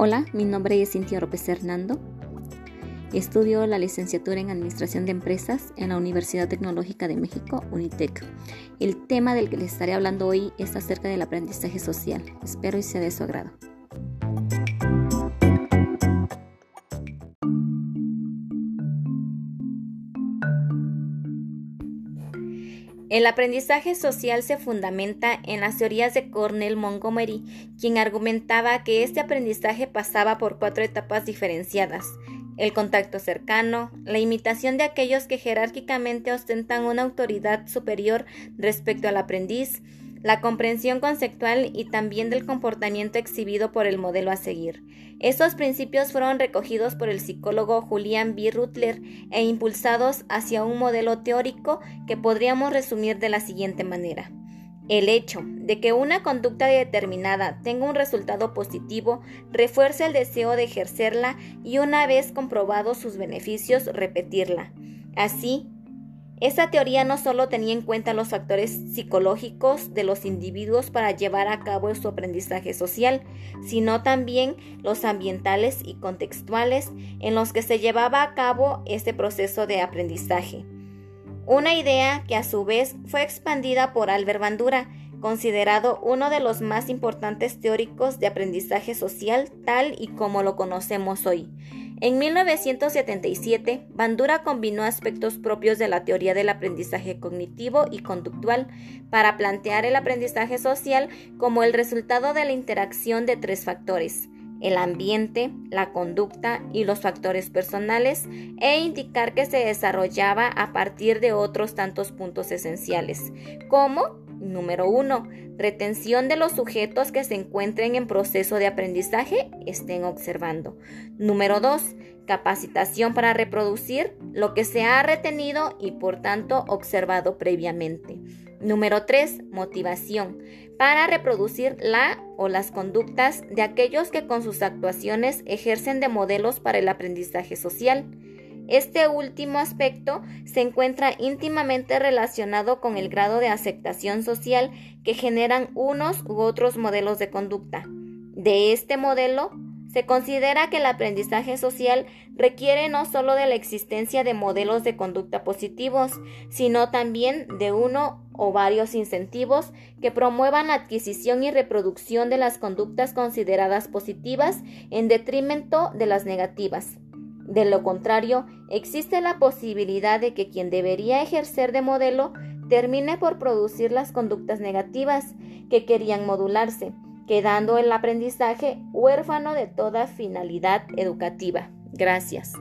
Hola, mi nombre es Cintia López Hernando. Estudio la licenciatura en Administración de Empresas en la Universidad Tecnológica de México, UNITEC. El tema del que les estaré hablando hoy es acerca del aprendizaje social. Espero y sea de su agrado. El aprendizaje social se fundamenta en las teorías de Cornell Montgomery, quien argumentaba que este aprendizaje pasaba por cuatro etapas diferenciadas. El contacto cercano, la imitación de aquellos que jerárquicamente ostentan una autoridad superior respecto al aprendiz, la comprensión conceptual y también del comportamiento exhibido por el modelo a seguir. Estos principios fueron recogidos por el psicólogo Julian B. Rutler e impulsados hacia un modelo teórico que podríamos resumir de la siguiente manera. El hecho de que una conducta determinada tenga un resultado positivo refuerza el deseo de ejercerla y una vez comprobados sus beneficios repetirla. Así, esta teoría no solo tenía en cuenta los factores psicológicos de los individuos para llevar a cabo su aprendizaje social, sino también los ambientales y contextuales en los que se llevaba a cabo este proceso de aprendizaje. Una idea que a su vez fue expandida por Albert Bandura, considerado uno de los más importantes teóricos de aprendizaje social tal y como lo conocemos hoy. En 1977, Bandura combinó aspectos propios de la teoría del aprendizaje cognitivo y conductual para plantear el aprendizaje social como el resultado de la interacción de tres factores, el ambiente, la conducta y los factores personales, e indicar que se desarrollaba a partir de otros tantos puntos esenciales, como Número 1. Retención de los sujetos que se encuentren en proceso de aprendizaje estén observando. Número 2. Capacitación para reproducir lo que se ha retenido y por tanto observado previamente. Número 3. Motivación. Para reproducir la o las conductas de aquellos que con sus actuaciones ejercen de modelos para el aprendizaje social. Este último aspecto se encuentra íntimamente relacionado con el grado de aceptación social que generan unos u otros modelos de conducta. De este modelo, se considera que el aprendizaje social requiere no solo de la existencia de modelos de conducta positivos, sino también de uno o varios incentivos que promuevan la adquisición y reproducción de las conductas consideradas positivas en detrimento de las negativas. De lo contrario, existe la posibilidad de que quien debería ejercer de modelo termine por producir las conductas negativas que querían modularse, quedando el aprendizaje huérfano de toda finalidad educativa. Gracias.